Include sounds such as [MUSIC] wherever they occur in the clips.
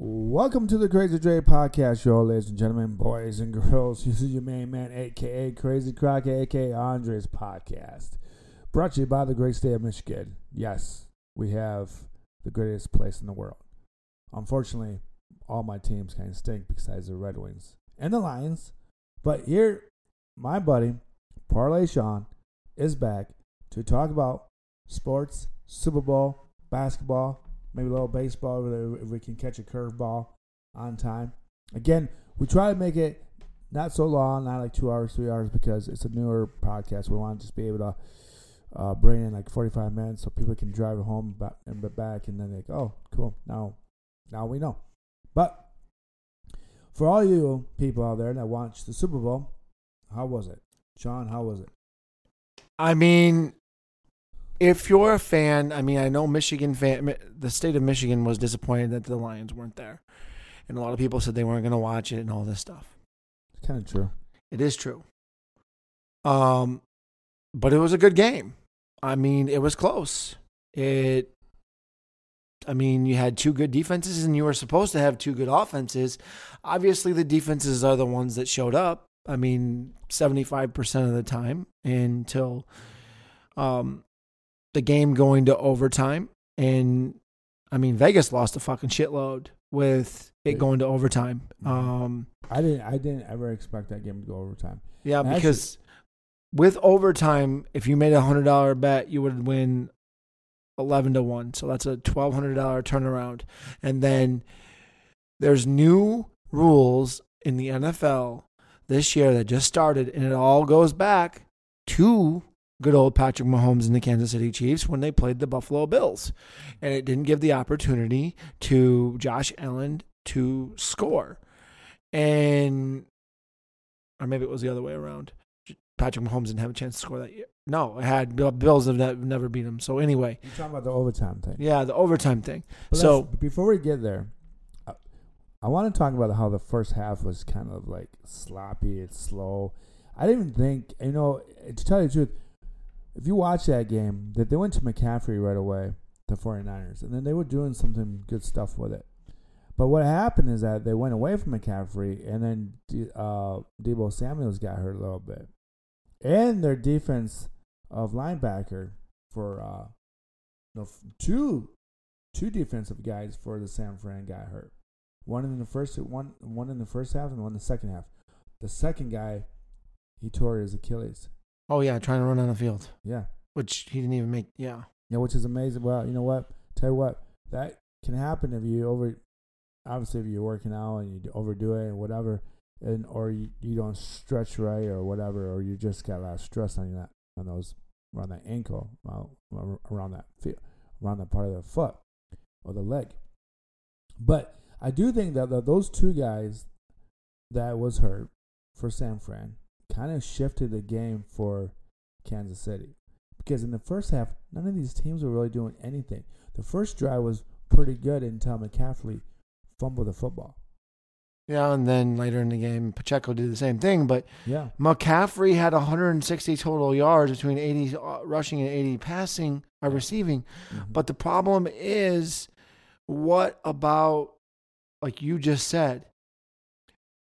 Welcome to the Crazy Dre Podcast Show, ladies and gentlemen, boys and girls. [LAUGHS] This is your main man, aka Crazy Crockett, aka Andres Podcast. Brought to you by the great state of Michigan. Yes, we have the greatest place in the world. Unfortunately, all my teams kind of stink besides the Red Wings and the Lions. But here, my buddy, Parlay Shawn, is back to talk about sports, Super Bowl, basketball, maybe a little baseball if we can catch a curveball on time. Again, we try to make it not so long, not like two hours, three hours, because it's a newer podcast. We want to just be able to uh, bring in like 45 minutes so people can drive home and back, and then like, oh, cool, now, now we know. But for all you people out there that watched the Super Bowl, how was it, Shawn? How was it? I mean, if you're a fan, I mean, I know Michigan fan, the state of Michigan was disappointed that the Lions weren't there, and a lot of people said they weren't going to watch it and all this stuff. It's kind of true. It is true. Um, but it was a good game. I mean, it was close. It. I mean, you had two good defenses, and you were supposed to have two good offenses. Obviously, the defenses are the ones that showed up. I mean, seventy-five percent of the time until um, the game going to overtime. And I mean, Vegas lost a fucking shitload with it going to overtime. Um, I didn't. I didn't ever expect that game to go overtime. yeah, And because with overtime, if you made a hundred dollar bet, you would win eleven to one. So that's a twelve hundred dollar turnaround. And then there's new rules in the NFL this year that just started, and it all goes back to good old Patrick Mahomes and the Kansas City Chiefs when they played the Buffalo Bills. And it didn't give the opportunity to Josh Allen to score. And or maybe it was the other way around. Patrick Mahomes didn't have a chance to score that year. No, it had Bills have never beat him. So anyway, You're talking about the overtime thing. yeah, the overtime thing. But so before we get there, I, I want to talk about how the first half was kind of like sloppy. It's slow. I didn't even think, you know, to tell you the truth, if you watch that game, that they went to McCaffrey right away, the 49ers, and then they were doing something good stuff with it. But what happened is that they went away from McCaffrey, and then D- uh, Deebo Samuels got hurt a little bit, and their defense of linebacker for uh, no, two two defensive guys for the San Fran got hurt. One in the first one one in the first half and one in the second half. The second guy, he tore his Achilles. Oh yeah, trying to run on the field, Yeah, which he didn't even make. Yeah, yeah, which is amazing. Well, you know what? Tell you what, that can happen if you over. Obviously, if you're working out and you overdo it and whatever, and or you, you don't stretch right or whatever, or you just got a lot of stress on that on those around that ankle, well, around that feet, around that part of the foot or the leg. But I do think that the, those two guys that was hurt for San Fran kind of shifted the game for Kansas City. Because in the first half, none of these teams were really doing anything. The first drive was pretty good until McCaffrey fumbled the football. yeah, and then later in the game, Pacheco did the same thing, but Yeah. McCaffrey had 160 total yards between 80 uh, rushing and 80 passing or receiving. Mhm. But the problem is, what about, like you just said,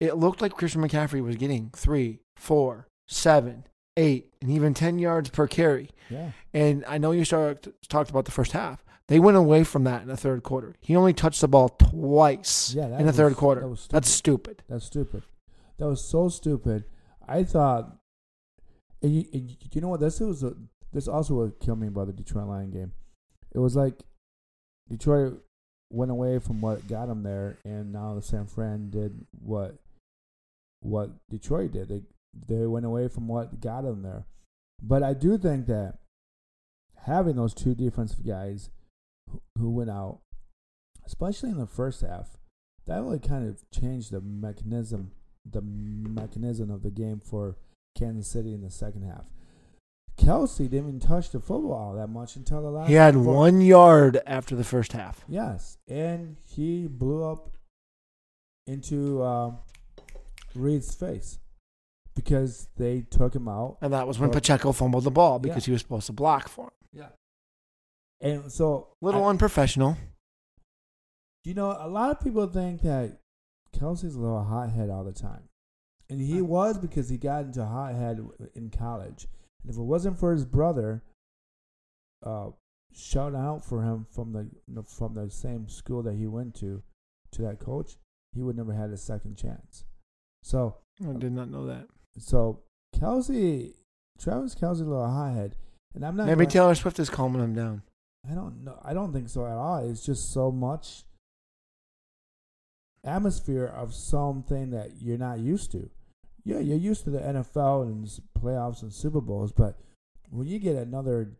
it looked like Christian McCaffrey was getting three, four, seven, eight, and even 10 yards per carry. yeah. And I know you start, talked about the first half. They went away from that in the third quarter. He only touched the ball twice Yeah, in the third quarter. that was That's stupid. That's stupid. That was so stupid. I thought, and you, you know what? This was a, this also what killed me about the Detroit Lion game. It was like Detroit went away from what got them there, and now the San Fran did what what Detroit did. They they went away from what got them there. But I do think that having those two defensive guys who, who went out, especially in the first half, that really kind of changed the mechanism the mechanism of the game for Kansas City in the second half. Kelce didn't even touch the football that much until the last. He had one yard after the first half. Yes, and he blew up into um, Reid's face because they took him out. And that was when Pacheco fumbled the ball because Yeah. he was supposed to block for him. Yeah, and so Little I- unprofessional. You know, a lot of people think that Kelce's a little hothead all the time. And he was because he got into hothead in college. And if it wasn't for his brother uh, shouting out for him from the from the same school that he went to, to that coach, he would never had a second chance. So I did not know that. So Kelce, Travis Kelce, a little hothead, and I'm not. Maybe going- Taylor Swift is calming him down. I don't know. I don't think so at all. It's just so much atmosphere of something that you're not used to. Yeah, you're used to the NFL and playoffs and Super Bowls, but when you get another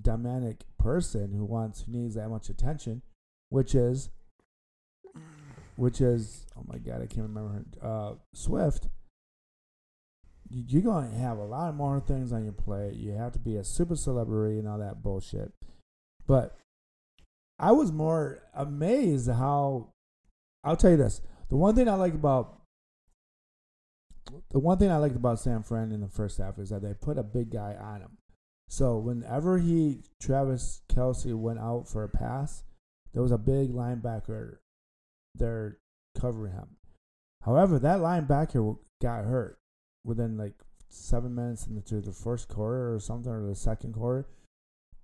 dynamic person who wants who needs that much attention, which is which is oh my god, I can't remember her uh Swift. You- You're going to have a lot more things on your plate. You have to be a super celebrity and all that bullshit. But I was more amazed how I'll tell you this. The one thing I like about the one thing I liked about San Fran in the first half is that they put a big guy on him. So whenever he Travis Kelce went out for a pass, there was a big linebacker there covering him. However, that linebacker got hurt within like seven minutes into the first quarter or something, or the second quarter.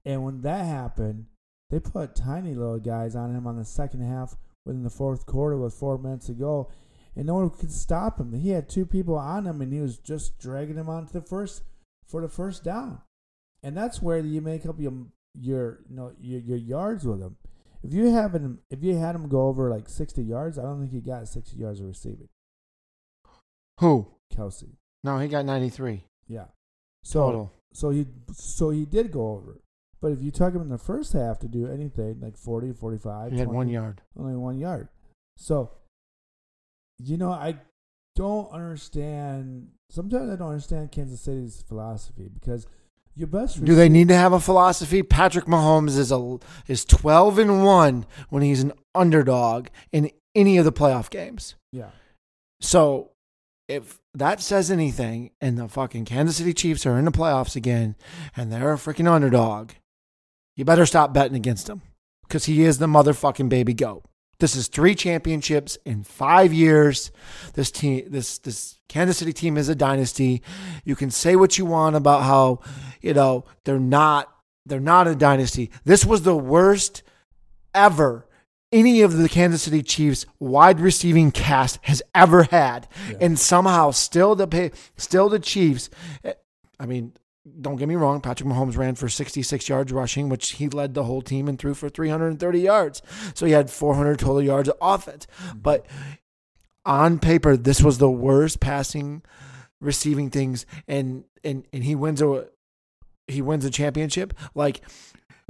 And when that happened, they put tiny little guys on him on the second half within the fourth quarter with four minutes to go. And no one could stop him. He had two people on him and he was just dragging him onto the first for the first down. And that's where you make up your your you know your, your yards with him. If you have him if you had him go over like sixty yards, I don't think he got sixty yards of receiving. Who? Kelce. No, he got 93 Yeah. So total. So he so he did go over. But if you took him in the first half to do anything like 40, 45, He had 20, one yard. only one yard. So you know, I don't understand sometimes I don't understand Kansas City's philosophy because your best Do they need to have a philosophy? Patrick Mahomes is a is 12 and 1 when he's an underdog in any of the playoff games. Yeah. So if that says anything and the fucking Kansas City Chiefs are in the playoffs again and they're a freaking underdog, you better stop betting against him because he is the motherfucking baby goat. This is three championships in five years. This team, this this Kansas City team is a dynasty. You can say what you want about how, you know, they're not they're not a dynasty. This was the worst ever any of the Kansas City Chiefs wide receiving cast has ever had, Yeah. and somehow still the pay, still the Chiefs. I mean, don't get me wrong. Patrick Mahomes ran for 66 yards rushing, which he led the whole team and threw for 330 yards. So he had 400 total yards of offense. Mm-hmm. But on paper, this was the worst passing, receiving things, and and and he wins a he wins a championship. Like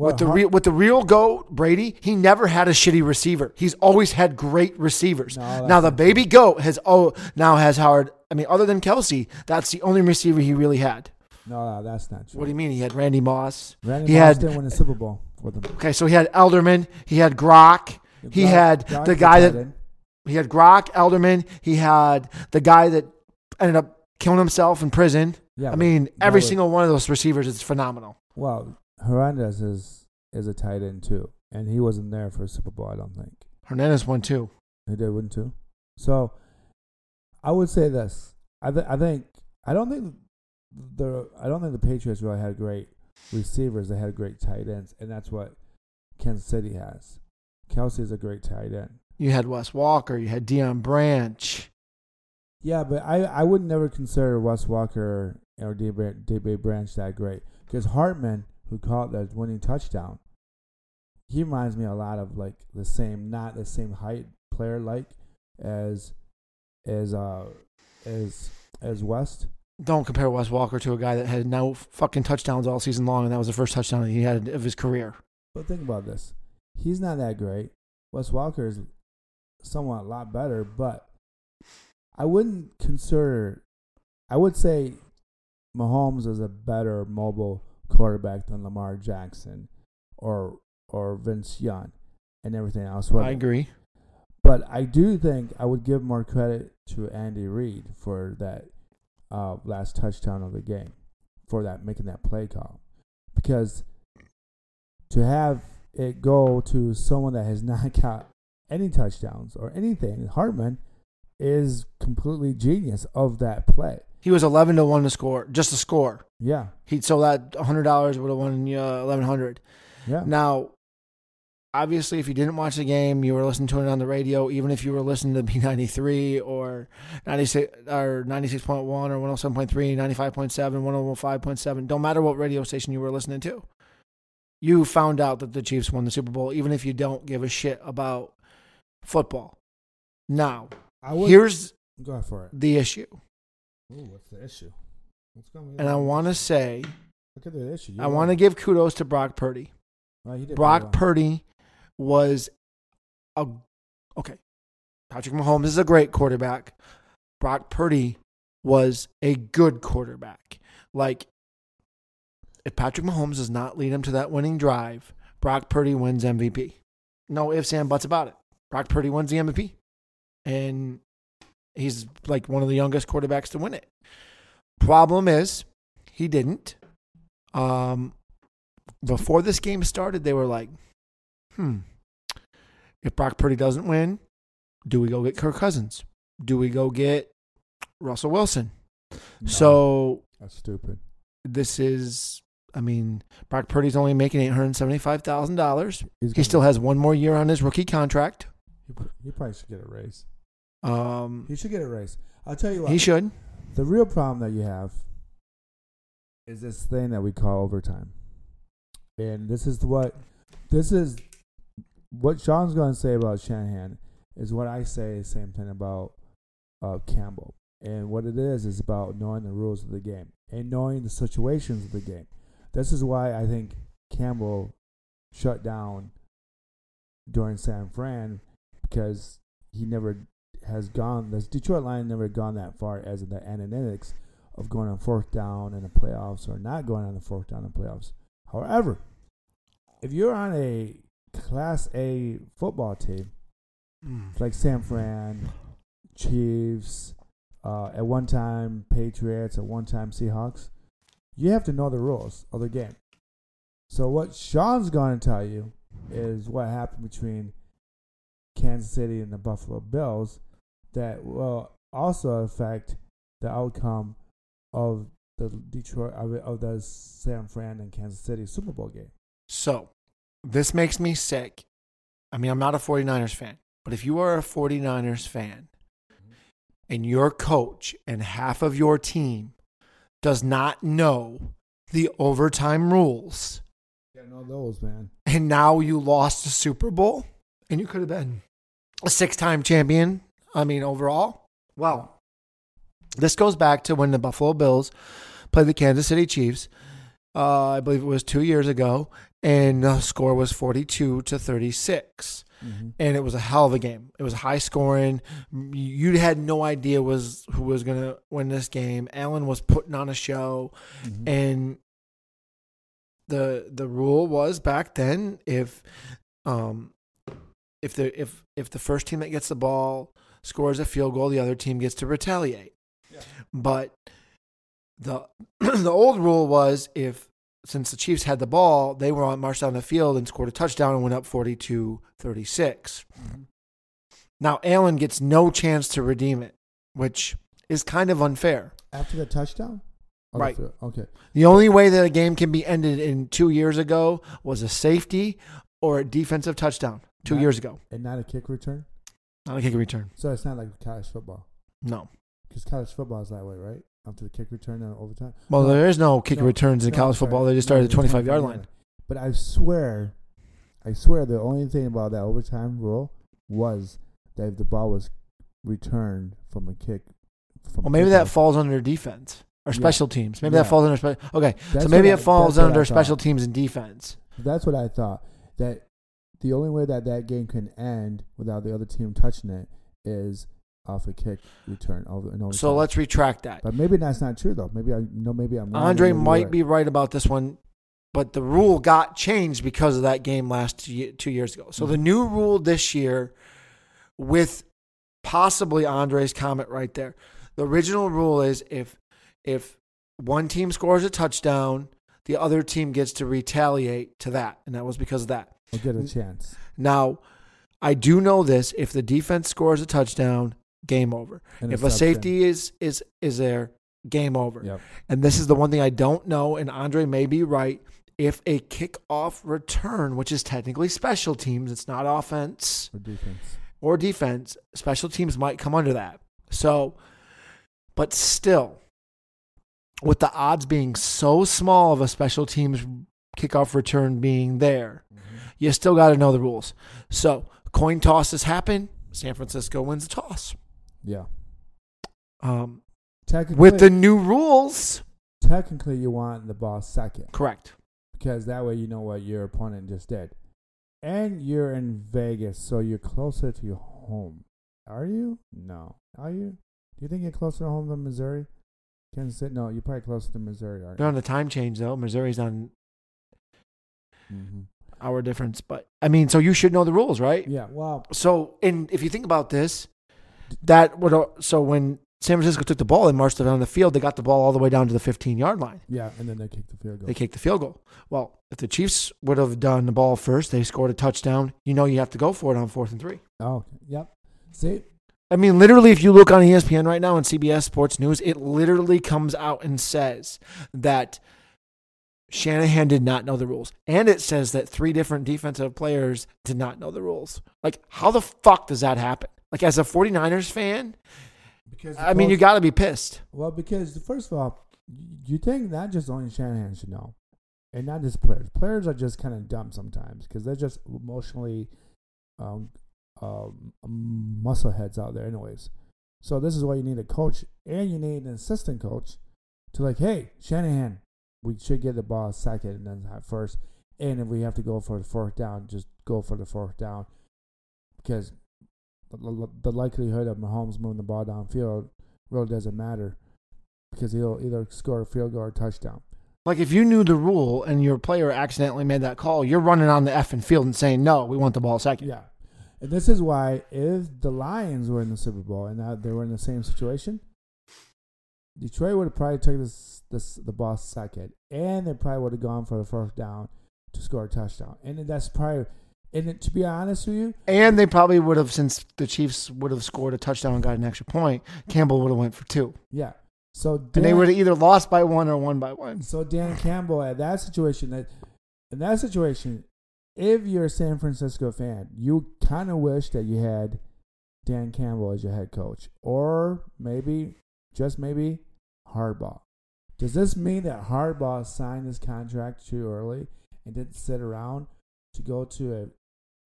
with the Har- real with the real goat Brady, he never had a shitty receiver. He's always had great receivers. No, now the baby goat has oh now has Howard. I mean, other than Kelce, that's the only receiver he really had. No, no, that's not true. What do you mean? He had Randy Moss. Randy he Moss had- didn't win a Super Bowl for them. Okay, so he had Edelman. He had Gronk. He had the guy that-. He had Gronk, Edelman. He had the guy that ended up killing himself in prison. Yeah, I mean, every was- single one of those receivers is phenomenal. Well, Hernandez is is a tight end too, and he wasn't there for Super Bowl. I don't think Hernandez won too. he did win too. So, I would say this. I th- I think I don't think the I don't think the Patriots really had great receivers. They had great tight ends, and that's what Kansas City has. Kelce is a great tight end. You had Wes Walker. You had Deion Branch. Yeah, but I, I would never consider Wes Walker or DB Branch that great because Hardman, who caught that winning touchdown, he reminds me a lot of like the same, not the same height player like as as uh as as West. Don't compare Wes Walker to a guy that had no fucking touchdowns all season long, and that was the first touchdown he had of his career. But think about this: he's not that great. Wes Walker is somewhat a lot better, but I wouldn't consider. I would say Mahomes is a better mobile quarterback than Lamar Jackson or or Vince Young and everything else. I agree. But I do think I would give more credit to Andy Reid for that uh, last touchdown of the game, for that making that play call, because to have it go to someone that has [LAUGHS] not got any touchdowns or anything, Hardman is completely genius of that play. He was eleven to one to score, just to score. Yeah, He so that hundred dollars would have won you uh, eleven hundred. yeah. Now, obviously, if you didn't watch the game, you were listening to it on the radio. Even if you were listening to [LAUGHS] B ninety three or ninety six or ninety six point one or 107.3, 95.7, 105.7, don't matter what radio station you were listening to. You found out that the Chiefs won the Super Bowl, even if you don't give a shit about football. Now, I would here's go for it. the issue, Ooh, what's the issue? What's going on? and I want to say, look at the issue. I want to give kudos to Brock Purdy. Oh, to Brock Purdy was a okay. Patrick Mahomes is a great quarterback. Brock Purdy was a good quarterback. Like if Patrick Mahomes does not lead him to that winning drive, Brock Purdy wins MVP. No ifs and buts about it. Brock Purdy wins the MVP. And he's like one of the youngest quarterbacks to win it. Problem is, he didn't. Um, before this game started, they were like, hmm, if Brock Purdy doesn't win, do we go get Kirk Cousins? Do we go get Russell Wilson? So that's stupid. this is, I mean, Brock Purdy's only making eight hundred seventy-five thousand dollars. He still has one more year on his rookie contract. He probably should get a raise. Um, He should get a raise. I'll tell you what. he should. The real problem that you have is this thing that we call overtime, and this is what this is what Shawn's going to say about Shanahan is what I say the same thing about uh, Campbell. And what it is is about knowing the rules of the game and knowing the situations of the game. This is why I think Campbell shut down during San Fran because he never has gone. This Detroit line never gone that far as in the analytics of going on fourth down in the playoffs or not going on the fourth down in the playoffs. However, if you're on a Class A football team like San Fran, Chiefs, uh, at one time Patriots, at one time Seahawks, you have to know the rules of the game. So what Shawn's going to tell you is what happened between Kansas City and the Buffalo Bills that will also affect the outcome of the Detroit of, of the San Fran and Kansas City Super Bowl game. So, this makes me sick. I mean, I'm not a 49ers fan, but if you are a 49ers fan and your coach and half of your team does not know the overtime rules, Gotta know those, man. and now you lost the Super Bowl and you could have been a six time champion, I mean, overall. Well, this goes back to when the Buffalo Bills played the Kansas City Chiefs. Uh, I believe it was two years ago, and the score was 42 to 36 Mm-hmm. and it was a hell of a game. It was high scoring. You had no idea was who was going to win this game. Allen was putting on a show, Mm-hmm. and the the rule was back then if um if the if if the first team that gets the ball scores a field goal, the other team gets to retaliate. Yeah. But the [CLEARS THROAT] the old rule was if since the Chiefs had the ball, they were on marched down the field and scored a touchdown and went up 42-36. Mm-hmm. Now Allen gets no chance to redeem it, which is kind of unfair. After the touchdown? Oh, Right. field- Okay. The only way that a game can be ended in two years ago was a safety or a defensive touchdown. Two Right. years ago, And not a kick return? Not a kick return. So it's not like college football. No. Because college football is that way, right? After the kick return and overtime? Well, No, there is no kick no, returns in no, college football. They just started at the the 25 yard line. But I swear, I swear the only thing about that overtime rule was that if the ball was returned from a kick. From Well, maybe that kickoff, falls under defense or Yeah. special teams. Maybe Yeah. that falls under special. Okay, That's so maybe it I- falls under special teams and defense. That's what I thought. That the only way that that game can end without the other team touching it is off a kick return. Over, an So overtime. let's retract that. But maybe that's not true though. Maybe I no. Maybe I'm. wrong, Andre maybe might right. be right about this one, but the rule got changed because of that game last two years ago. So the Mhm. new rule this year, with possibly Andre's comment right there, the original rule is if if one team scores a touchdown, the other team gets to retaliate to that, and that was because of that. I'll get a chance. Now, I do know this: if the defense scores a touchdown, game over. And if a safety is is is there, game over. Yep. And this is the one thing I don't know, and Andre may be right. If a kickoff return, which is technically special teams, it's not offense For defense. or defense, special teams might come under that. So, but still, with the odds being so small of a special teams kickoff return being there, mm-hmm. You still got to know the rules. So, coin tosses happen. San Francisco wins the toss. Yeah. Um, Technically, with the new rules, technically you want the ball second correct. because that way you know what your opponent just did, and you're in Vegas, so you're closer to your home. Are you? No. Are you? Do you think you're closer to home than Missouri? Kansas City? No, you're probably closer to Missouri, aren't They're on the time change though. Missouri's on Mm-hmm. Hour difference, but I mean, so you should know the rules, right? Yeah. Wow. So, and if you think about this, that would so when San Francisco took the ball and marched it down the field, they got the ball all the way down to the 15 yard line. yeah, and then they kicked the field goal. They kicked the field goal. Well, if the Chiefs would have done the ball first, they scored a touchdown. You know, you have to go for it on fourth and three. oh, yep. See, I mean, literally, if you look on ESPN right now on CBS Sports News, it literally comes out and says that Shanahan did not know the rules. And it says that three different defensive players did not know the rules. Like, how the fuck does that happen? Like, as a 49ers fan, because I mean, you got to be pissed. Well, because first of all, you think not just only Shanahan should know, and not just players. Players are just kind of dumb sometimes because they're just emotionally um, um, muscle heads out there, anyways. So this is why you need a coach and you need an assistant coach to like, hey, Shanahan, we should get the ball second and then have first. And if we have to go for the fourth down, just go for the fourth down because the, the likelihood of Mahomes moving the ball downfield really doesn't matter because he'll either score a field goal or a touchdown. Like, if you knew the rule and your player accidentally made that call, you're running on the effing field and saying, no, we want the ball second. Yeah. And this is why if the Lions were in the Super Bowl and they were in the same situation, Detroit would have probably took this, this the ball second, and they probably would have gone for the first down to score a touchdown. And that's probably, and to be honest with you, And they probably would have, since the Chiefs would have scored a touchdown and got an extra point, Campbell would have went for two. yeah. So And they Dan- would have either lost by one or won by one. So Dan Campbell at that situation, that in that situation, if you're a San Francisco fan, you kind of wish that you had Dan Campbell as your head coach, or maybe just maybe Harbaugh. Does this mean that Harbaugh signed his contract too early and didn't sit around to go to a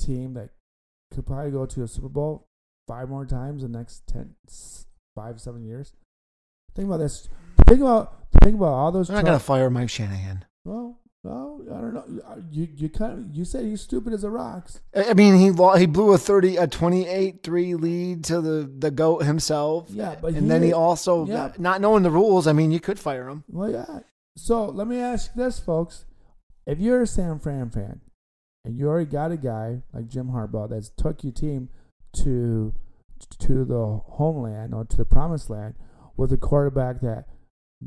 team that could probably go to a Super Bowl five more times in the next 10, s- five, seven years? Think about this. Think about think about all those. They're not tro- to fire Mike Shanahan. well, well, I don't know. You you kind of you said he's stupid as a rocks. I mean, he he blew a thirty a twenty eight three lead to the the goat himself. Yeah, but and then he he- also yeah. not knowing the rules. I mean, you could fire him. Well, yeah. So let me ask this, folks: If you're a San Fran fan and you already got a guy like Jim Harbaugh that's took your team to to the homeland or to the promised land with a quarterback that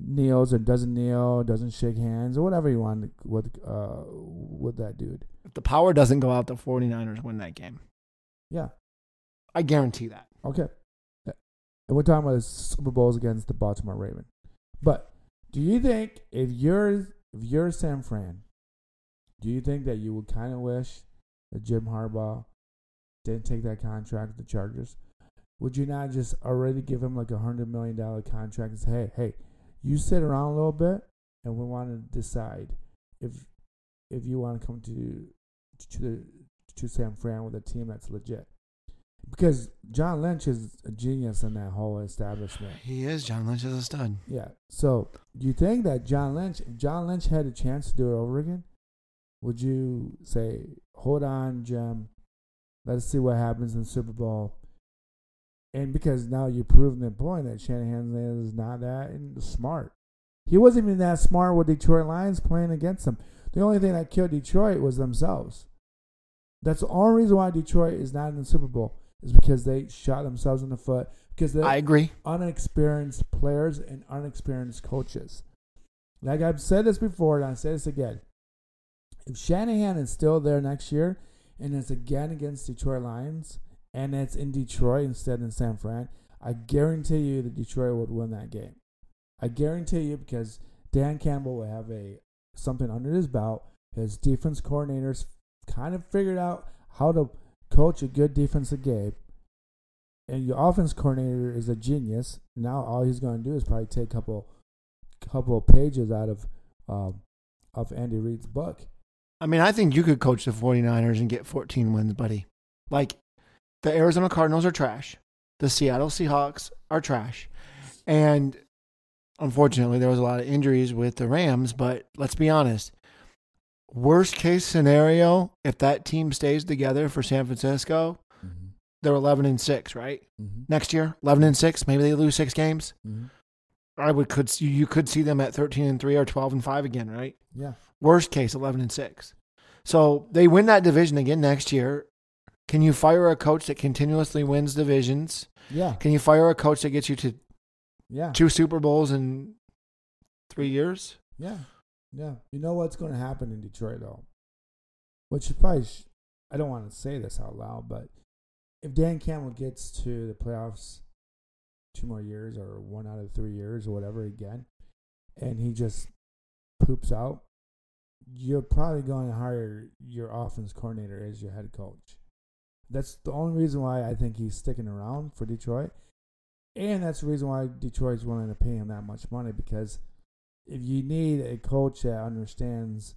kneels or doesn't kneel, doesn't shake hands, or whatever you want with uh with that dude. If the power doesn't go out, the 49ers win that game. Yeah. I guarantee that. Okay. And we're talking about the Super Bowls against the Baltimore Ravens. But do you think if you're if you're San Fran, do you think that you would kind of wish that Jim Harbaugh didn't take that contract with the Chargers? Would you not just already give him like a hundred million dollar contract and say, hey, hey, you sit around a little bit and we want to decide if if you want to come to to the to San Fran with a team that's legit because John Lynch is a genius in that whole establishment. He is. John Lynch is a stud. Yeah. So, do you think that John Lynch, if John Lynch had a chance to do it over again, would you say, "Hold on, Jim, let's see what happens in the Super Bowl"? And because now you've proven the point that Shanahan is not that smart. He wasn't even that smart with Detroit Lions playing against them. The only thing that killed Detroit was themselves. That's the only reason why Detroit is not in the Super Bowl is because they shot themselves in the foot because they I agree. unexperienced players and unexperienced coaches. Like I've said this before, and I say this again. If Shanahan is still there next year, and it's again against Detroit Lions, and it's in Detroit instead in San Fran, I guarantee you that Detroit would win that game. I guarantee you because Dan Campbell will have a something under his belt. His defense coordinators kind of figured out how to coach a good defensive game. And your offense coordinator is a genius. Now all he's going to do is probably take a couple, couple pages out of, um, of Andy Reid's book. I mean, I think you could coach the 49ers and get 14 wins, buddy. Like, the Arizona Cardinals are trash. The Seattle Seahawks are trash. And unfortunately, there was a lot of injuries with the Rams, but let's be honest. Worst case scenario, if that team stays together for San Francisco, Mm-hmm. they're 11 and 6, right? Mm-hmm. Next year, 11 and 6, maybe they lose 6 games. Mm-hmm. I would could you could see them at 13 and 3 or 12 and 5 again, right? Yeah. Worst case, 11 and 6. So they win that division again next year. Can you fire a coach that continuously wins divisions? Yeah. Can you fire a coach that gets you to Yeah. two Super Bowls in three years? Yeah, yeah. You know what's going to happen in Detroit though, which is probably sh- I don't want to say this out loud, but if Dan Campbell gets to the playoffs two more years or one out of three years or whatever again, and he just poops out, you're probably going to hire your offense coordinator as your head coach. That's the only reason why I think he's sticking around for Detroit. And that's the reason why Detroit's willing to pay him that much money because if you need a coach that understands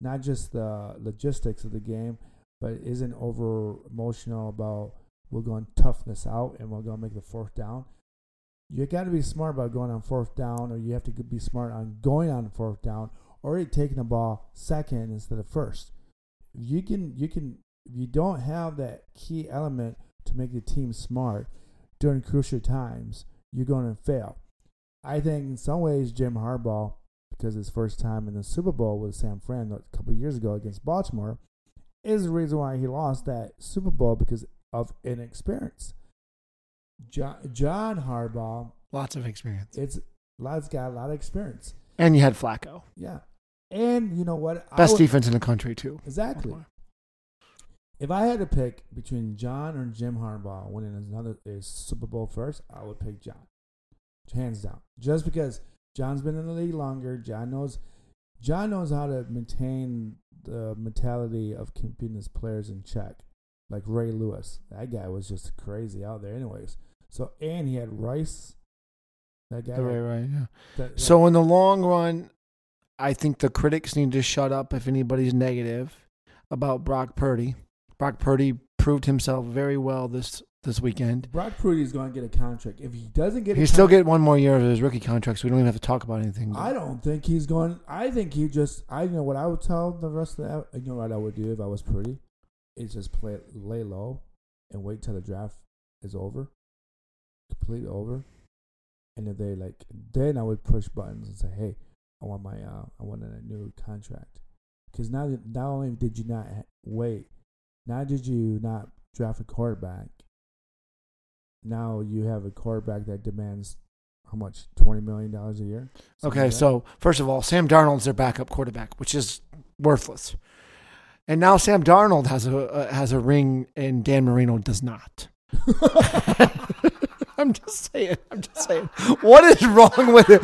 not just the logistics of the game, but isn't over emotional about we're going to tough this out and we're going to make the fourth down. You got to be smart about going on fourth down, or you have to be smart on going on fourth down, or taking the ball second instead of first. You can, you can, if you don't have that key element to make the team smart during crucial times, you're going to fail. I think in some ways Jim Harbaugh, because his first time in the Super Bowl with San Fran a couple of years ago against Baltimore, is the reason why he lost that Super Bowl because of inexperience. John, John Harbaugh, Lots of experience. it's lad's got a lot of experience. And you had Flacco. Yeah, and you know what? Best would- defense in the country, too. Exactly. If I had to pick between John or Jim Harbaugh winning another a Super Bowl first, I would pick John, hands down. Just because John's been in the league longer, John knows, John knows how to maintain the mentality of keeping his players in check. Like Ray Lewis, that guy was just crazy out there, anyways. So and he had Rice, that guy. Right, right, yeah. that- So in the long run, I think the critics need to shut up if anybody's negative about Brock Purdy. Brock Purdy proved himself very well this this weekend. Brock Purdy is going to get a contract. If he doesn't get, a He still get one more year of his rookie contract, so we don't even have to talk about anything. I don't think he's going. I think he just. I know what I would tell the rest of the. You know what I would do if I was Purdy, is just play lay low, and wait till the draft is over, completely over, and if they like, then I would push buttons and say, "Hey, I want my, uh, I want a new contract," because now, that- not only did you not wait, not did you not draft a quarterback. Now you have a quarterback that demands how much? Twenty million dollars a year. Something Okay, like so first of all, Sam Darnold's their backup quarterback, which is worthless. And now Sam Darnold has a uh, has a ring, and Dan Marino does not. [LAUGHS] I'm just saying. I'm just saying. What is wrong with it?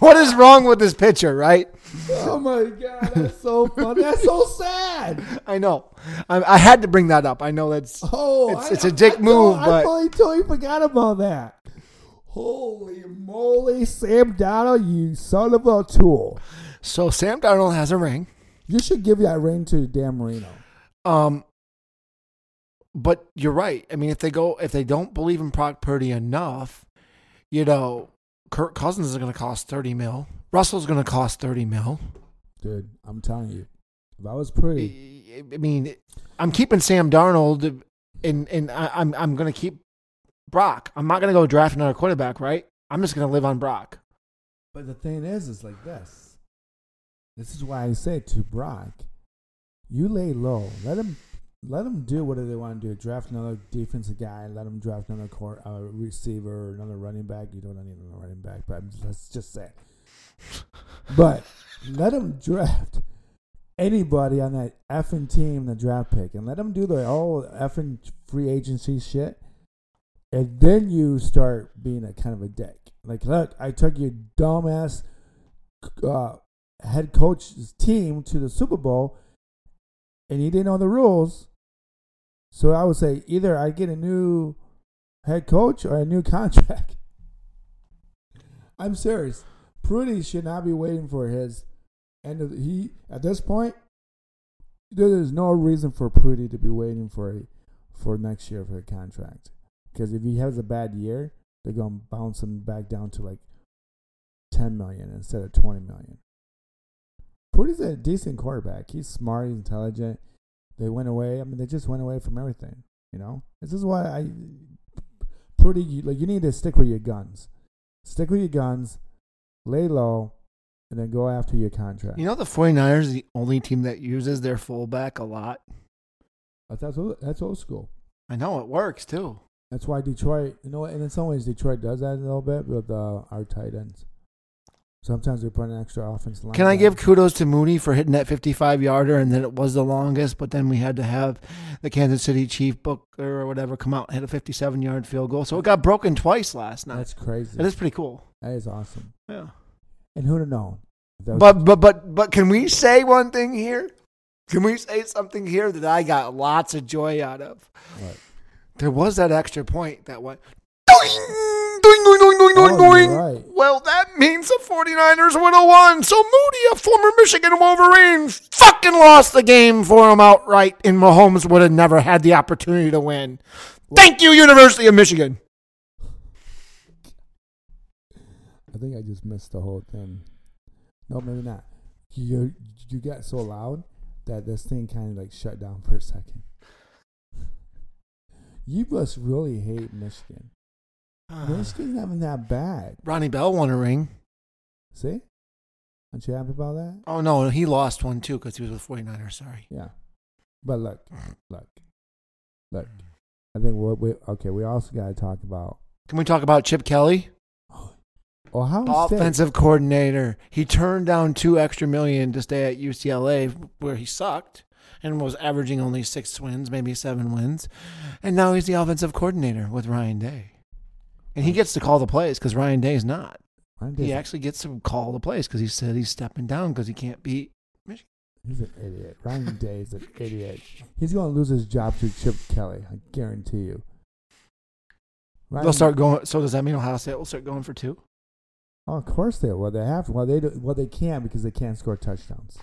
What is wrong with this pitcher? Right? Oh my god, that's so fun. That's so sad. [LAUGHS] I know. I, I had to bring that up. I know that's. Oh, It's- I- it's a dick I move, but- I totally, totally forgot about that. Holy moly, Sam Darnold, you son of a tool! So Sam Darnold has a ring. You should give that ring to Dan Marino. Um, but you're right. I mean, if they go, if they don't believe in Brock Purdy enough, you know, Kirk Cousins is going to cost thirty mil. Russell's going to cost thirty mil. Dude, I'm telling you, if I was Purdy, I mean, I'm keeping Sam Darnold, and and I, I'm I'm going to keep Brock. I'm not going to go draft another quarterback, right? I'm just going to live on Brock. but the thing is, is like this. This is why I say to Brock, you lay low. Let him, let them do whatever they want to do. Draft another defensive guy. Let them draft another court, uh, receiver, another running back. You don't need another running back, but let's just say. [LAUGHS] But let them draft anybody on that effing team, the draft pick, and let them do the whole effing free agency shit. And then you start being a kind of a dick. Like, look, I took your dumbass uh, head coach's team to the Super Bowl, and he didn't know the rules. So I would say either I get a new head coach or a new [LAUGHS] contract. I'm serious. Purdy should not be waiting for his end of the, he at this point. There is no reason for Purdy to be waiting for a, for next year for a contract because if he has a bad year, they're gonna bounce him back down to like ten million instead of twenty million. Purdy's a decent quarterback. He's smart. He's intelligent. They went away. I mean, they just went away from everything. You know, this is why I pretty You, like you need to stick with your guns. Stick with your guns. Lay low, and then go after your contract. You know, the 49ers is the only team that uses their fullback a lot. But that's old, that's old school. I know it works too. That's why Detroit. You know, and in some ways Detroit does that a little bit with uh, our tight ends. Sometimes they put an extra offense line. Can I give kudos to Moody for hitting that 55 yarder and then it was the longest, but then we had to have the Kansas City Chief Booker or whatever come out and hit a 57 yard field goal. So it got broken twice last night. That's crazy. That is pretty cool. That is awesome. Yeah. And who'd have known? But but but but can we say one thing here? Can we say something here that I got lots of joy out of? What? There was that extra point that went doing, doing, doing, doing, doing, doing, Oh, doing. right. Well, that means the 49ers would have won. So Moody, a former Michigan Wolverine, fucking lost the game for him outright, and Mahomes would have never had the opportunity to win. Thank you, University of Michigan. I think I just missed the whole thing. No, maybe not. You you got so loud that this thing kind of like shut down for a second. You must really hate Michigan. Michigan's not even that bad. Ronnie Bell won a ring. See? Aren't you happy about that? Oh, no, he lost one too because he was with 49ers. Sorry. Yeah. But look, [CLEARS THROAT] look, look. I think what we okay. We also got to talk about Can we talk about Chip Kelly? Ohio State. offensive coordinator. He turned down two extra million to stay at UCLA, where he sucked and was averaging only six wins, maybe seven wins. And now he's the offensive coordinator with Ryan Day. And he gets to call the plays because Ryan Day's not. Ryan He actually gets to call the plays because he said he's stepping down because he can't beat. Michigan. He's an idiot. Ryan Day is an idiot. He's going to lose his job to Chip Kelly. I guarantee you. Ryan, They'll start going. So does that mean Ohio State will start going for two? Oh, of course they will. They have. Well, they do, well they can because they can't score touchdowns,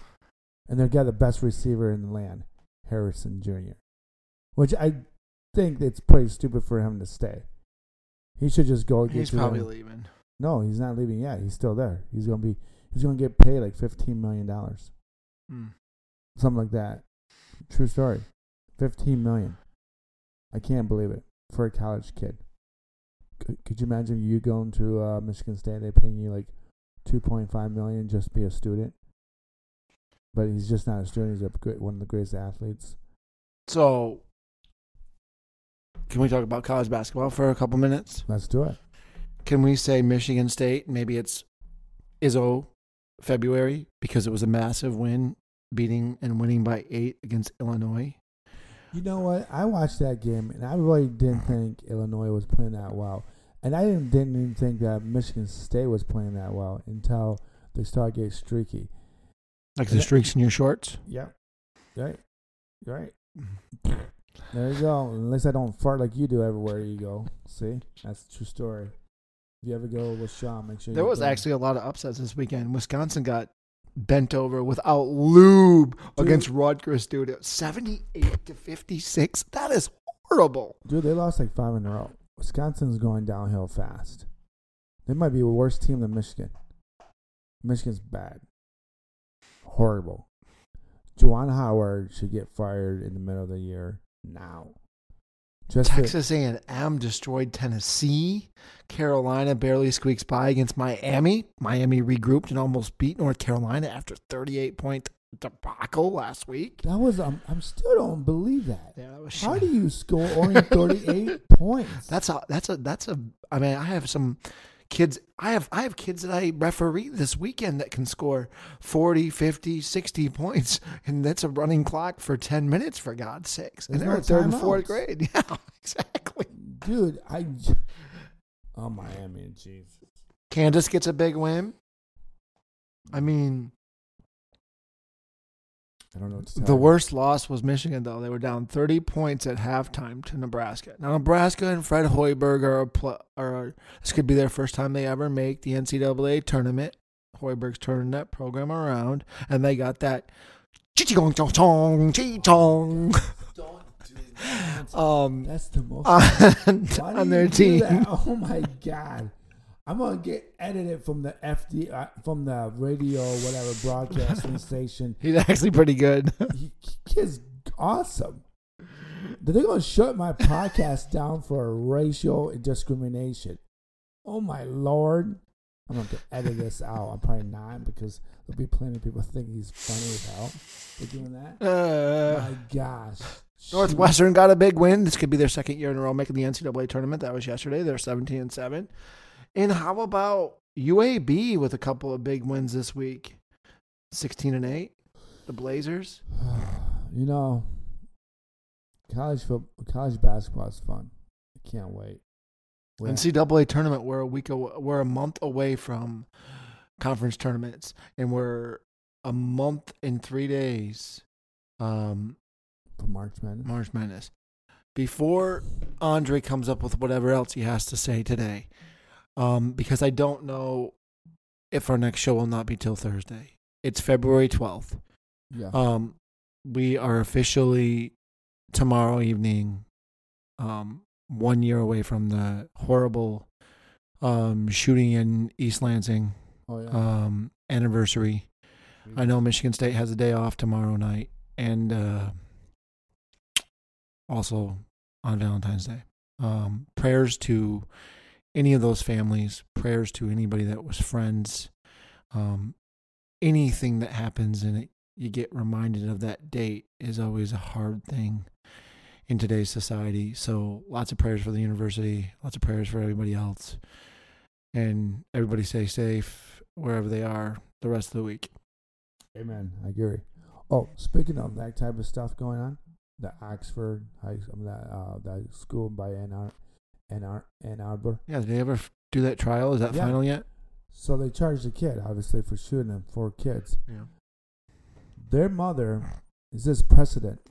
and they've got the best receiver in the land, Harrison Jr. Which I think it's pretty stupid for him to stay. He should just go. Get He's probably them. leaving. No, he's not leaving yet. He's still there. He's gonna be. He's gonna get paid like fifteen million dollars, Hmm. something like that. True story. Fifteen million. I can't believe it for a college kid. Could, could you imagine you going to uh, Michigan State? They paying you like two point five million just to be a student. But he's just not a student. He's a great, one of the greatest athletes. So, can we talk about college basketball for a couple minutes? Let's do it. Can we say Michigan State? Maybe it's Izzo February because it was a massive win, beating and winning by eight against Illinois. You know what? I watched that game and I really didn't think Illinois was playing that well. And I didn't, didn't even think that Michigan State was playing that well until they started getting streaky. Like the streaks in your shorts. Yeah. Right. Right. [LAUGHS] There you go. Unless I don't fart like you do everywhere you go. See? That's a true story. If you ever go with Shawn, make sure There was actually a lot of upsets this weekend. Wisconsin got bent over without lube Dude. against Rutgers, dude. 78 to 56. That is horrible. Dude, they lost like five in a row. Wisconsin's going downhill fast. They might be a worse team than Michigan. Michigan's bad. Horrible. Juwan Howard should get fired in the middle of the year now. Just to- Texas A&M destroyed Tennessee. Carolina barely squeaks by against Miami. Miami regrouped and almost beat North Carolina after 38 point debacle last week. that was um, I'm still don't believe that. Yeah, that was How do [LAUGHS] you score only 38 points? That's a that's a that's a. I mean, I have some kids I have I have kids that I referee this weekend that can score 40, 50, 60 [LAUGHS] points and that's a running clock for 10 minutes for God's sakes. And they're no in third and fourth grade. [LAUGHS] Yeah, exactly. Dude, I. Oh, Miami, Jesus. Kansas gets a big win. I mean, I don't know what to tell the you. worst loss was Michigan though. They were down 30 points at halftime to Nebraska. Now Nebraska and Fred Hoiberg are a pl- are this could be their first time they ever make the NCAA tournament. Hoiberg's turning that program around, and they got that chong chong chong chong Don't do that. [LAUGHS] um That's the most. on, [LAUGHS] Why do on you their do team. that? Oh my god! I'm gonna get edited from the FD uh, from the radio whatever broadcasting [LAUGHS] station. He's actually pretty good. [LAUGHS] He, kid's awesome. They're gonna shut my podcast down for racial discrimination. Oh my lord! I'm gonna have to edit this out. I'm probably not because there'll be plenty of people think he's funny as hell for doing that. [LAUGHS] Uh, my gosh! Northwestern got a big win. This could be their second year in a row making the NCAA tournament. That was yesterday. They're 17 and 7. And how about UAB with a couple of big wins this week? 16 and 8. The Blazers. [SIGHS] you know, college football, college basketball is fun. I can't wait. We're NCAA tournament. We're a week. Aw- we're a month away from conference tournaments, and we're a month and three days. Um, for March Madness. March Madness. Before Andre comes up with whatever else he has to say today, um, because I don't know if our next show will not be till Thursday. It's February twelfth. Yeah. Um, we are officially tomorrow evening, um, one year away from the horrible um, shooting in East Lansing oh yeah. um, anniversary. I know Michigan State has a day off tomorrow night, and uh, also on Valentine's Day. Um, prayers to any of those families. Prayers to anybody that was friends. Um, anything that happens and it, you get reminded of that date is always a hard thing in today's society. So lots of prayers for the university. Lots of prayers for everybody else, and everybody stay safe wherever they are the rest of the week. Amen. I agree. Oh, speaking of that type of stuff going on, the Oxford High, I mean, that uh, that school by Ann, Ann, Ar- Ann Arbor. Yeah, did they ever f- do that trial? Is that Yeah. final yet? So they charged the kid, obviously, for shooting them, Four kids. Yeah. Their mother is this precedent.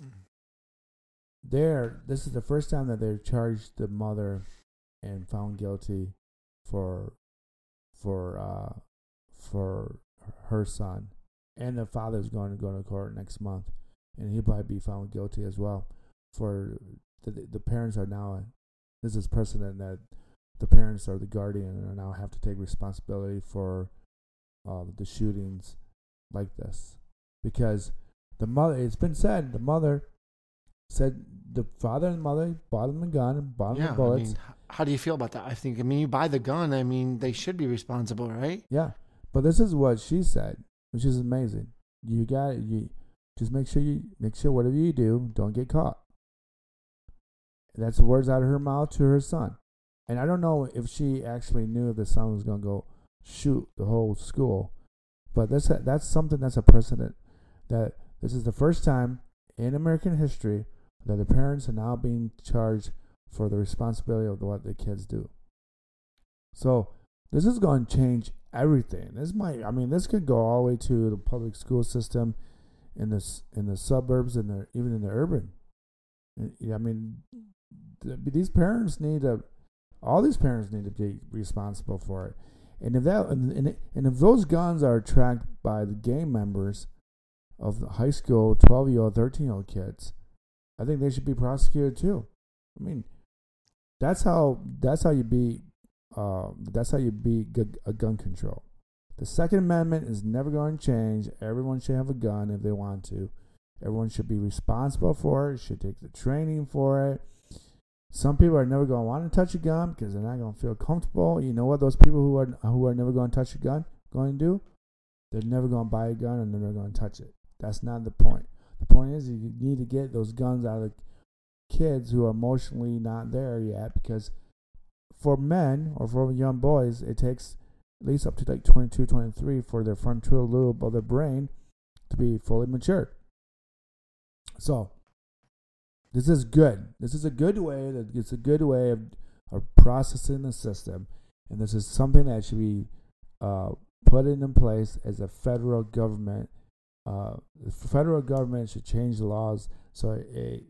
There, this is the first time that they've charged the mother and found guilty for for uh for her son, and the father is going to go to court next month, and he'll probably be found guilty as well. For the the parents are now this is precedent that the parents are the guardian and now have to take responsibility for uh, the shootings like this because the mother it's been said the mother said the father and mother bought him a gun and bought him Yeah. the I bullets mean, how do you feel about that? I think. I mean, you buy the gun. I mean, they should be responsible, right? yeah but this is what she said which is amazing you got you just make sure you make sure whatever you do don't get caught that's the words out of her mouth to her son and i don't know if she actually knew if the son was going to go shoot the whole school but that's a, that's something that's a precedent that this is the first time in american history that the parents are now being charged for the responsibility of what the kids do so this is going to change everything. This might, I mean, this could go all the way to the public school system in the in the suburbs and the even in the urban. I mean, these parents need to, all these parents need to be responsible for it. And if that and, and if those guns are tracked by the gang members of the high school, twelve year old, thirteen year old kids, I think they should be prosecuted too. I mean, that's how that's how you beat uh, that's how you beat gu- a gun control. The Second Amendment is never going to change. Everyone should have a gun if they want to. Everyone should be responsible for it. Should take the training for it. Some people are never going to want to touch a gun because they're not going to feel comfortable. You know what? Those people who are who are never going to touch a gun going to do? They're never going to buy a gun and they're never going to touch it. That's not the point. The point is you need to get those guns out of kids who are emotionally not there yet because for men or for young boys, it takes at least up to like 22, 23 for their frontal lobe of their brain to be fully matured. So, this is good. This is a good way. That it's a good way of, of processing the system, and this is something that should be uh, put in place as a federal government. Uh, the federal government should change the laws so it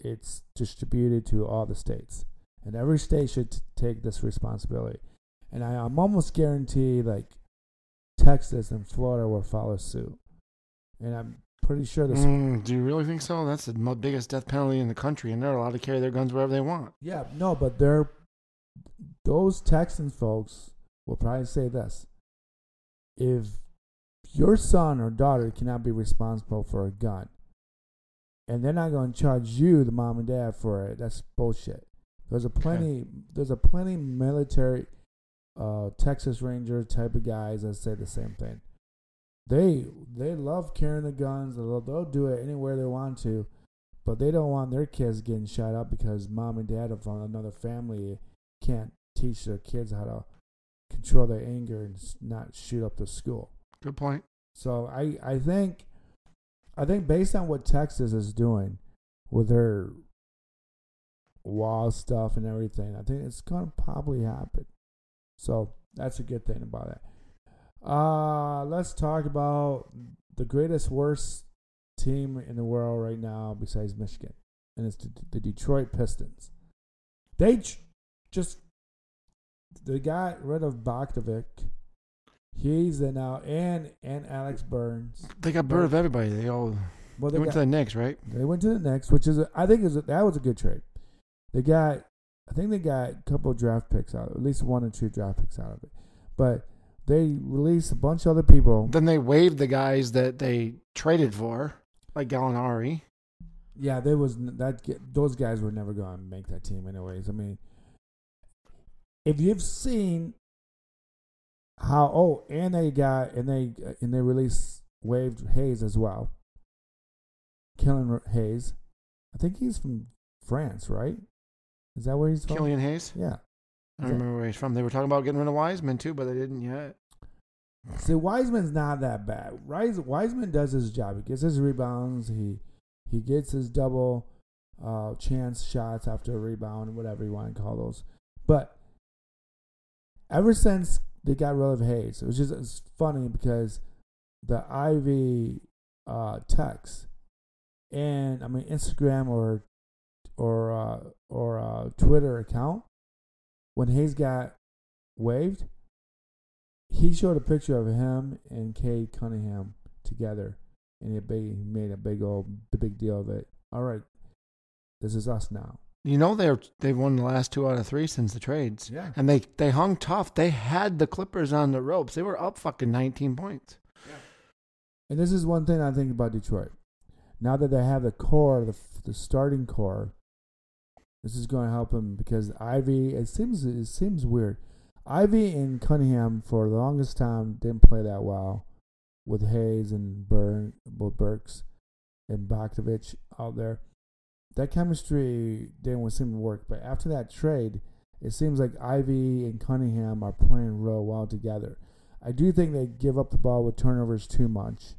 it's distributed to all the states, and every state should t- take this responsibility. And I, I'm almost guaranteed like Texas and Florida will follow suit, and I'm pretty sure this. Mm, do you really think so? That's the mo- biggest death penalty in the country, and they're allowed to carry their guns wherever they want. Yeah, no, but they're those Texans folks will probably say this: if your son or daughter cannot be responsible for a gun, and they're not going to charge you, the mom and dad, for it, that's bullshit. There's a plenty. There's a plenty military, uh, Texas Ranger type of guys that say the same thing. They they love carrying the guns. They'll, they'll do it anywhere they want to, but they don't want their kids getting shot up because mom and dad from another family can't teach their kids how to control their anger and not shoot up the school. Good point. So I I think I think based on what Texas is doing with their wall stuff and everything, I think it's gonna probably happen. So that's a good thing about it. Uh let's talk about the greatest worst team in the world right now besides Michigan, and it's the, the Detroit Pistons. They just they got rid of Bogdanovich. He's in now and and Alec Burks. They got rid of everybody. They all Well, they they went got, to the Knicks, right? they went to the Knicks, which is a, I think is a, that was a good trade. They got I think they got a couple of draft picks out, at least one or two draft picks out of it. But they released a bunch of other people. Then they waived the guys that they traded for, like Gallinari. Yeah, there was that. Those guys were never going to make that team, anyways. I mean, if you've seen how oh, and they got and they and they released waived Hayes as well. Killian Hayes, I think he's from France, right? Is that where he's from? Killian Hayes. Yeah. I don't remember where he's from. They were talking about getting rid of Wiseman too, but they didn't yet. See, Wiseman's not that bad. Wise- Wiseman does his job. He gets his rebounds. He he gets his double uh, chance shots after a rebound, whatever you want to call those. But ever since they got rid of Hayes, it was just it's funny because the Ivey uh, text and I mean Instagram or or uh, or uh, Twitter account when Hayes got waived he showed a picture of him and Cade Cunningham together, and it big, made a big old big deal of it. All right, this is us now. You know they're they've won the last two out of three since the trades, Yeah, and they they hung tough. They had the Clippers on the ropes. They were up fucking nineteen points. Yeah. and this is one thing I think about Detroit. Now that they have the core, the the starting core, this is going to help them because Ivey. It seems it seems weird. Ivey and Cunningham for the longest time didn't play that well with Hayes and Burn, both Burks and Bogdanovich out there. That chemistry didn't seem to work. But after that trade, it seems like Ivey and Cunningham are playing real well together. I do think they give up the ball with turnovers too much.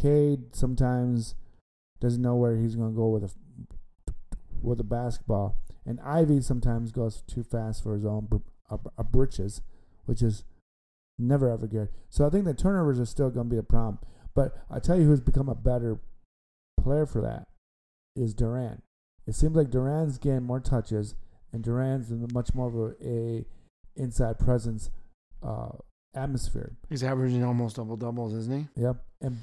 Cade sometimes doesn't know where he's going to go with a with a basketball, and Ivey sometimes goes too fast for his own br- uh, uh, britches, which is never ever good. So I think the turnovers are still going to be a problem. But I tell you, who's become a better player for that is Duren. It seems like Duren's getting more touches, and Duren's in much more of a, a inside presence uh, atmosphere. He's averaging almost double doubles, isn't he? Yep. And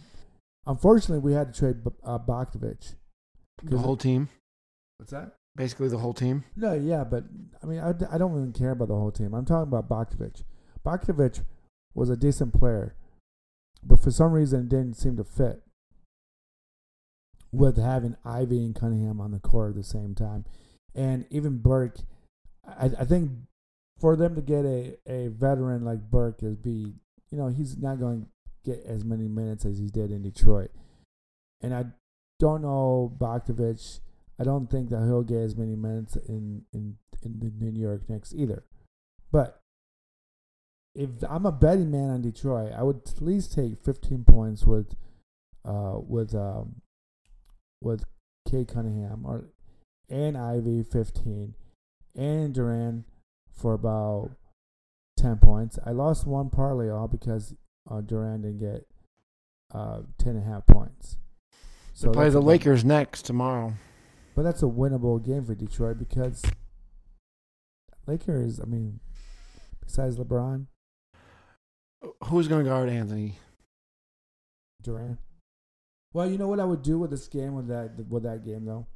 unfortunately, we had to trade B- uh, Bogdanovich. The whole team, What's that? basically the whole team. No, yeah, but I mean, I, I don't even care about the whole team. I'm talking about Bogdanovich. Bogdanovich was a decent player, but for some reason, it didn't seem to fit with having Ivey and Cunningham on the court at the same time, and even Burke. I, I think for them to get a, a veteran like Burke is be you know he's not going to get as many minutes as he did in Detroit, and I don't know Bogdanovich. I don't think that he'll get as many minutes in in in the New York Knicks either. But if I'm a betting man on Detroit, I would at least take 15 points with uh with um with Cade Cunningham or and Ivey 15 and Duren for about 10 points. I lost one parlay all because uh, Duren didn't get uh 10 and a half points. So play the Lakers next tomorrow. But that's a winnable game for Detroit because Lakers, I mean, besides LeBron, Who's going to guard Anthony? Duren. Well, you know what I would do with this game with that with that game though?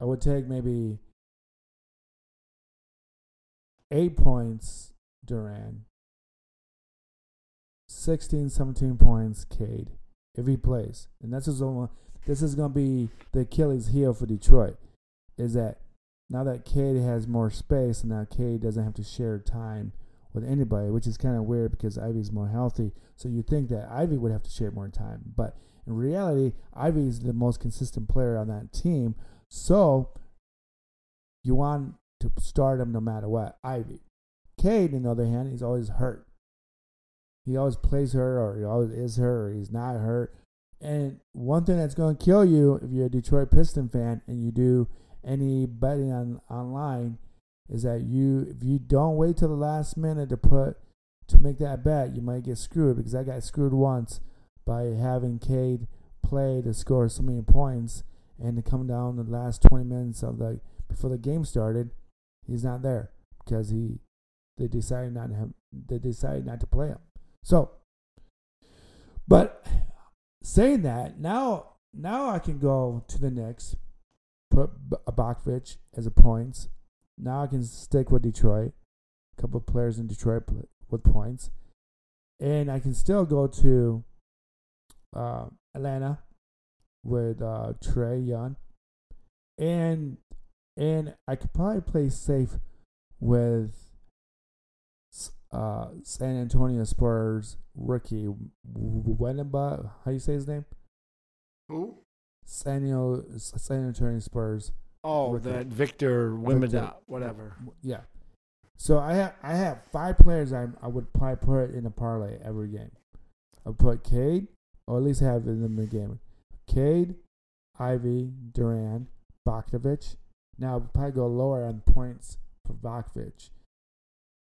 I would take maybe eight points Duren, 16, 17 points Cade if he plays, and that's his own. This is gonna be the Achilles heel for Detroit. Is that now that Cade has more space and now Cade doesn't have to share time with anybody, which is kind of weird because Ivey's more healthy. So you think that Ivey would have to share more time, but in reality, Ivey is the most consistent player on that team. So you want to start him no matter what. Ivey. Cade, on the other hand, he's always hurt. He always plays her, or he always is her, or he's not hurt. And one thing that's going to kill you if you're a Detroit Piston fan and you do any betting on online is that you if you don't wait till the last minute to put to make that bet, you might get screwed because I got screwed once by having Cade play to score so many points and to come down the last 20 minutes of the before the game started, he's not there because he they decided not to have, they decided not to play him. So, but saying that now now I can go to the Knicks, put Bakovic as a points. Now I can stick with Detroit. A couple of players in Detroit with points, and I can still go to uh, Atlanta with uh, Trae Young, and and I could probably play safe with uh, San Antonio Spurs rookie Wenaba. How you say his name? Who? San Antonio, San Antonio Spurs. Oh, Rookie. that Victor. Wimada, whatever. Yeah. So I have I have five players I I would probably put in a parlay every game. I put Cade, or at least have in the game. Cade, Ivey, Duren, Bakovic. Now I'd probably go lower on points for Bakovic.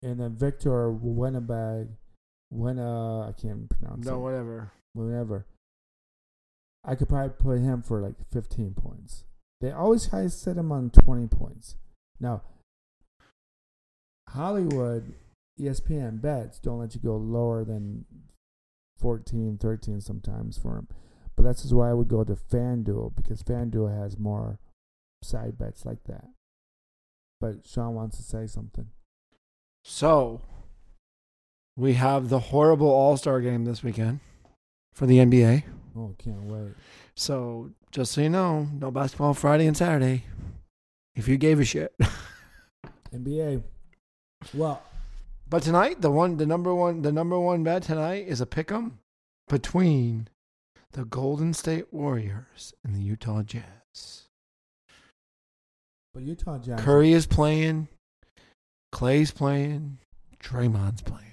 And then Victor Winnebag, Winna uh, I can't pronounce No, it. No, whatever. Whatever. I could probably put him for like 15 points. They always try to set him on 20 points. Now, Hollywood, ESPN bets don't let you go lower than 14, 13 sometimes for him. But that's just why I would go to FanDuel because FanDuel has more side bets like that. But Shawn wants to say something. So, we have the horrible All Star game this weekend for the NBA. Oh, can't wait. So, just so you know, no basketball Friday and Saturday. If you gave a shit. [LAUGHS] NBA. Well, But tonight, the one, the number one, the number one bet tonight is a pick'em between the Golden State Warriors and the Utah Jazz. but Utah Jazz. Curry is playing, Clay's playing, Draymond's playing.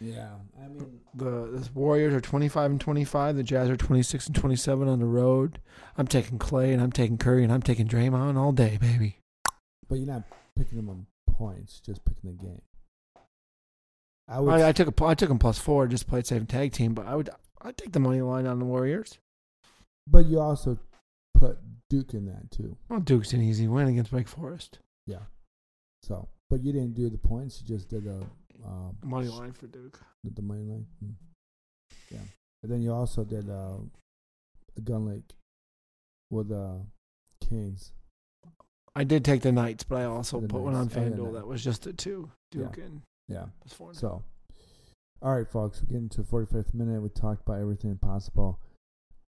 Yeah, I mean, The, the Warriors are 25 and 25. The Jazz are 26 and 27 on the road. I'm taking Clay and I'm taking Curry and I'm taking Draymond all day, baby. but you're not picking them on points, just picking the game. I would. I, I took a, I took them plus four, just played safe tag team, but I would I'd take the money line on the Warriors. but you also put Duke in that too. Well, Duke's an easy win against Wake Forest. Yeah. So, but you didn't do the points. You just did the um, Money line for Duke. the, the money line. Hmm. Yeah, and then you also did uh, a Gun Lake with uh, Kings. I did take the Knights, but I also The put one on Knights. Oh, yeah, FanDuel that was just a two. Yeah. Duke and Yeah. plus four. So, all right, folks, we're getting to the 45th minute. We talked about everything possible.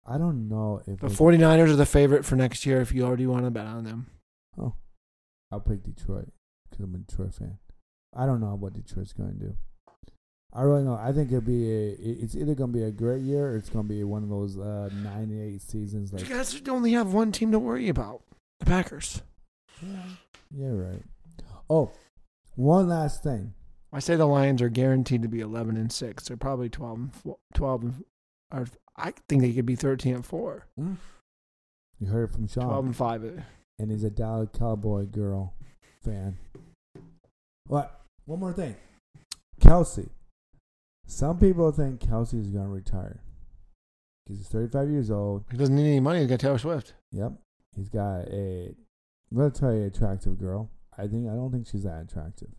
I don't know if the 49ers are the favorite for next year if you already want to bet on them. Oh, I'll pick Detroit because I'm a Detroit fan. I don't know what Detroit's going to do. I really know. I think it'll be a. It's either going to be a great year or it's going to be one of those uh, nine and eight seasons. Like, you guys only have one team to worry about. The Packers. yeah, yeah, right. Oh, One last thing. I say the Lions are guaranteed to be 11 and 6. They're probably 12 and 4, 12 and or I think they could be 13 and 4. You heard it from Shawn. 12 and 5. and he's a Dallas Cowboy girl fan. What? One more thing. Kelce. Some people think Kelce is going to retire. Because he's 35 years old. He doesn't need any money. He's got Taylor Swift. Yep. He's got a very attractive girl. I think I don't think she's that attractive.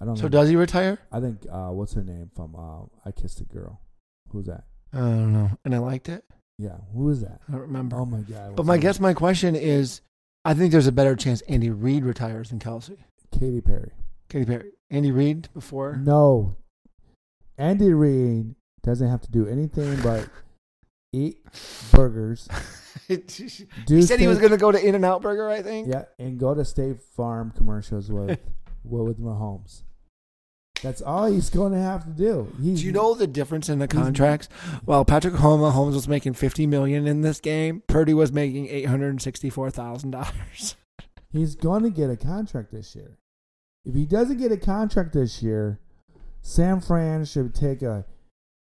I don't So does he retire? I think uh what's her name from uh I Kissed a Girl. Who's that? I don't know. And I liked it. Yeah, who is that? I don't remember. Oh my god. but my guess, my question is, I think there's a better chance Andy Reid retires than Kelce. Katy Perry. Katy Perry. Andy Reid before. No. Andy Reid doesn't have to do anything but eat burgers. [LAUGHS] he said he was going to go to In and Out Burger, I think. Yeah, and go to State Farm commercials with [LAUGHS] with, Mahomes. That's all he's going to have to do. Do you know the difference in the contracts? Well, Patrick Mahomes was making fifty million in this game. Purdy was making eight hundred and sixty-four thousand dollars. he's going to get a contract this year? If he doesn't get a contract this year, San Fran should take a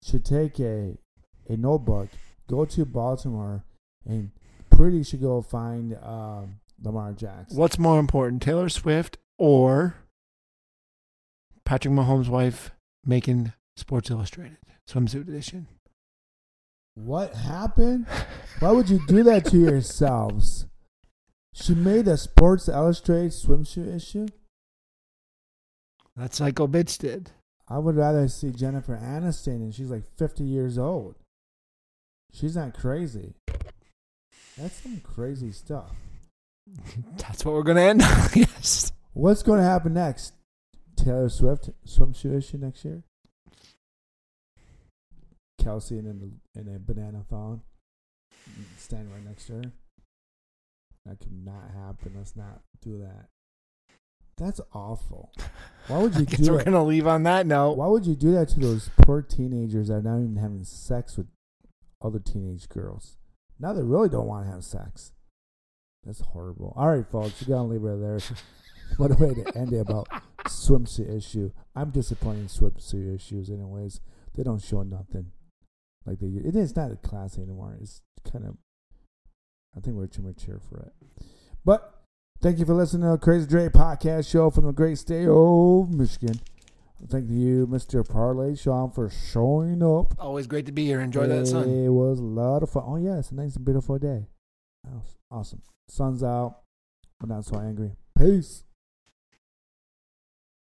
should take a a notebook, go to Baltimore, and Purdy should go find um, Lamar Jackson. What's more important, Taylor Swift or Patrick Mahomes' wife making Sports Illustrated swimsuit edition? What happened? Why would you do that to [LAUGHS] yourselves? She made a Sports Illustrated swimsuit issue. That psycho bitch did. I would rather see Jennifer Aniston, and she's like 50 years old. She's not crazy. That's some crazy stuff. [LAUGHS] That's what we're gonna end on. [LAUGHS] yes. What's going to happen next? Taylor Swift swimsuit issue next year? Kelce in a, in a banana thong, standing right next to her. That could not happen. Let's not do that. That's awful. [LAUGHS] Why would you do we're that? gonna leave on that note. Why would you do that to those poor teenagers that are not even having sex with other teenage girls? Now they really don't want to have sex. That's horrible. All right, folks, we gotta leave it there. [LAUGHS] what a way to end it about swimsuit issue. I'm disappointed in swimsuit issues, anyways. They don't show nothing like they. It is not a class anymore. It's kind of. I think we're too mature for it. But thank you for listening to the Crazy Dre podcast show from the great state of Michigan. Thank you, Mr. Parlay Shawn, for showing up. Always great to be here. Enjoy that sun. It was a lot of fun. Oh yeah, it's a nice and beautiful day. Awesome. Sun's out. I'm not so angry. Peace.